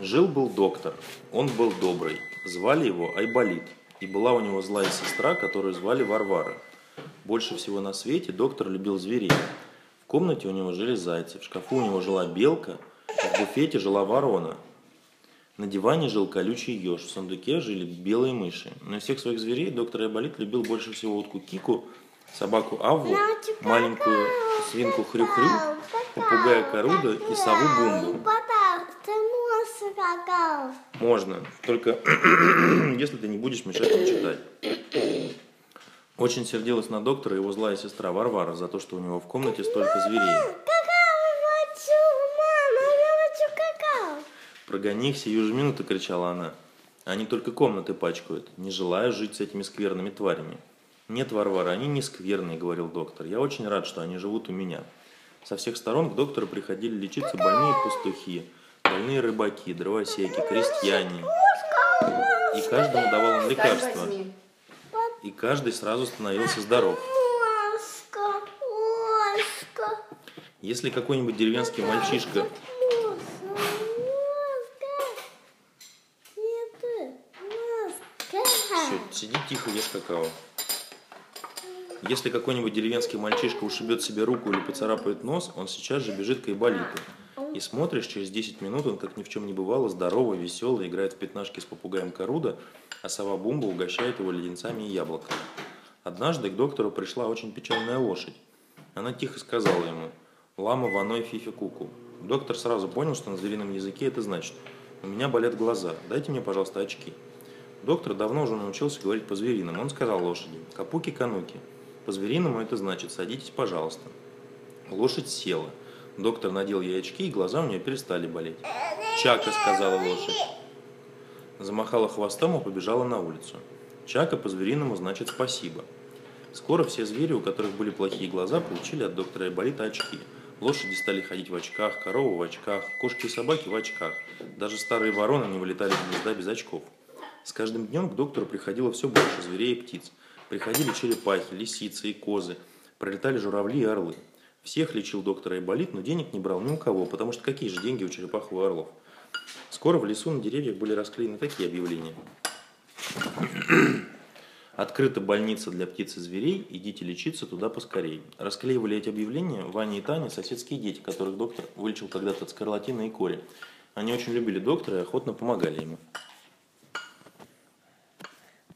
Жил-был доктор, он был добрый, звали его Айболит, и была у него злая сестра, которую звали Варвара. Больше всего на свете доктор любил зверей. В комнате у него жили зайцы, в шкафу у него жила белка, в буфете жила ворона. На диване жил колючий еж, в сундуке жили белые мыши. Но из всех своих зверей доктор Айболит любил больше всего утку Кику, собаку Авву, маленькую свинку Хрю-Хрю, попугая Коруда и сову Бумбу. Можно, только если ты не будешь мешать им читать. Очень сердилась на доктора его злая сестра Варвара за то, что у него в комнате столько зверей. «Прогони их сию же минуту!» – кричала она. «Они только комнаты пачкают. Не желаю жить с этими скверными тварями». «Нет, Варвара, они не скверные», – говорил доктор. «Я очень рад, что они живут у меня». Со всех сторон к доктору приходили лечиться больные пастухи, больные рыбаки, дровосеки, крестьяне. И каждому давал он лекарство. И каждый сразу становился здоров. Если какой-нибудь деревенский мальчишка Все, сиди тихо, ешь какао. Если какой-нибудь деревенский мальчишка ушибет себе руку или поцарапает нос, он сейчас же бежит к Айболиту. И смотришь, через 10 минут он, как ни в чем не бывало, здоровый, веселый, играет в пятнашки с попугаем Коруда, а сова Бумба угощает его леденцами и яблоками. Однажды к доктору пришла очень печальная лошадь. Она тихо сказала ему «Лама, ваной, фифи, куку». Доктор сразу понял, что на зверином языке это значит «У меня болят глаза, дайте мне, пожалуйста, очки». Доктор давно уже научился говорить по-звериному. Он сказал лошади «Капуки-кануки». По-звериному это значит «садитесь, пожалуйста». Лошадь села. Доктор надел ей очки, и глаза у нее перестали болеть. «Чака», — сказала лошадь. Замахала хвостом и побежала на улицу. Чака по-звериному значит «спасибо». Скоро все звери, у которых были плохие глаза, получили от доктора Айболита очки. Лошади стали ходить в очках, коровы в очках, кошки и собаки в очках. Даже старые вороны не вылетали из гнезда без очков. С каждым днем к доктору приходило все больше зверей и птиц. Приходили черепахи, лисицы и козы, пролетали журавли и орлы. Всех лечил доктор Айболит, но денег не брал ни у кого, потому что какие же деньги у черепах и орлов? Скоро в лесу на деревьях были расклеены такие объявления. Открыта больница для птиц и зверей, идите лечиться туда поскорей. Расклеивали эти объявления Ваня и Таня, соседские дети, которых доктор вылечил когда-то от скарлатины и кори. Они очень любили доктора и охотно помогали ему.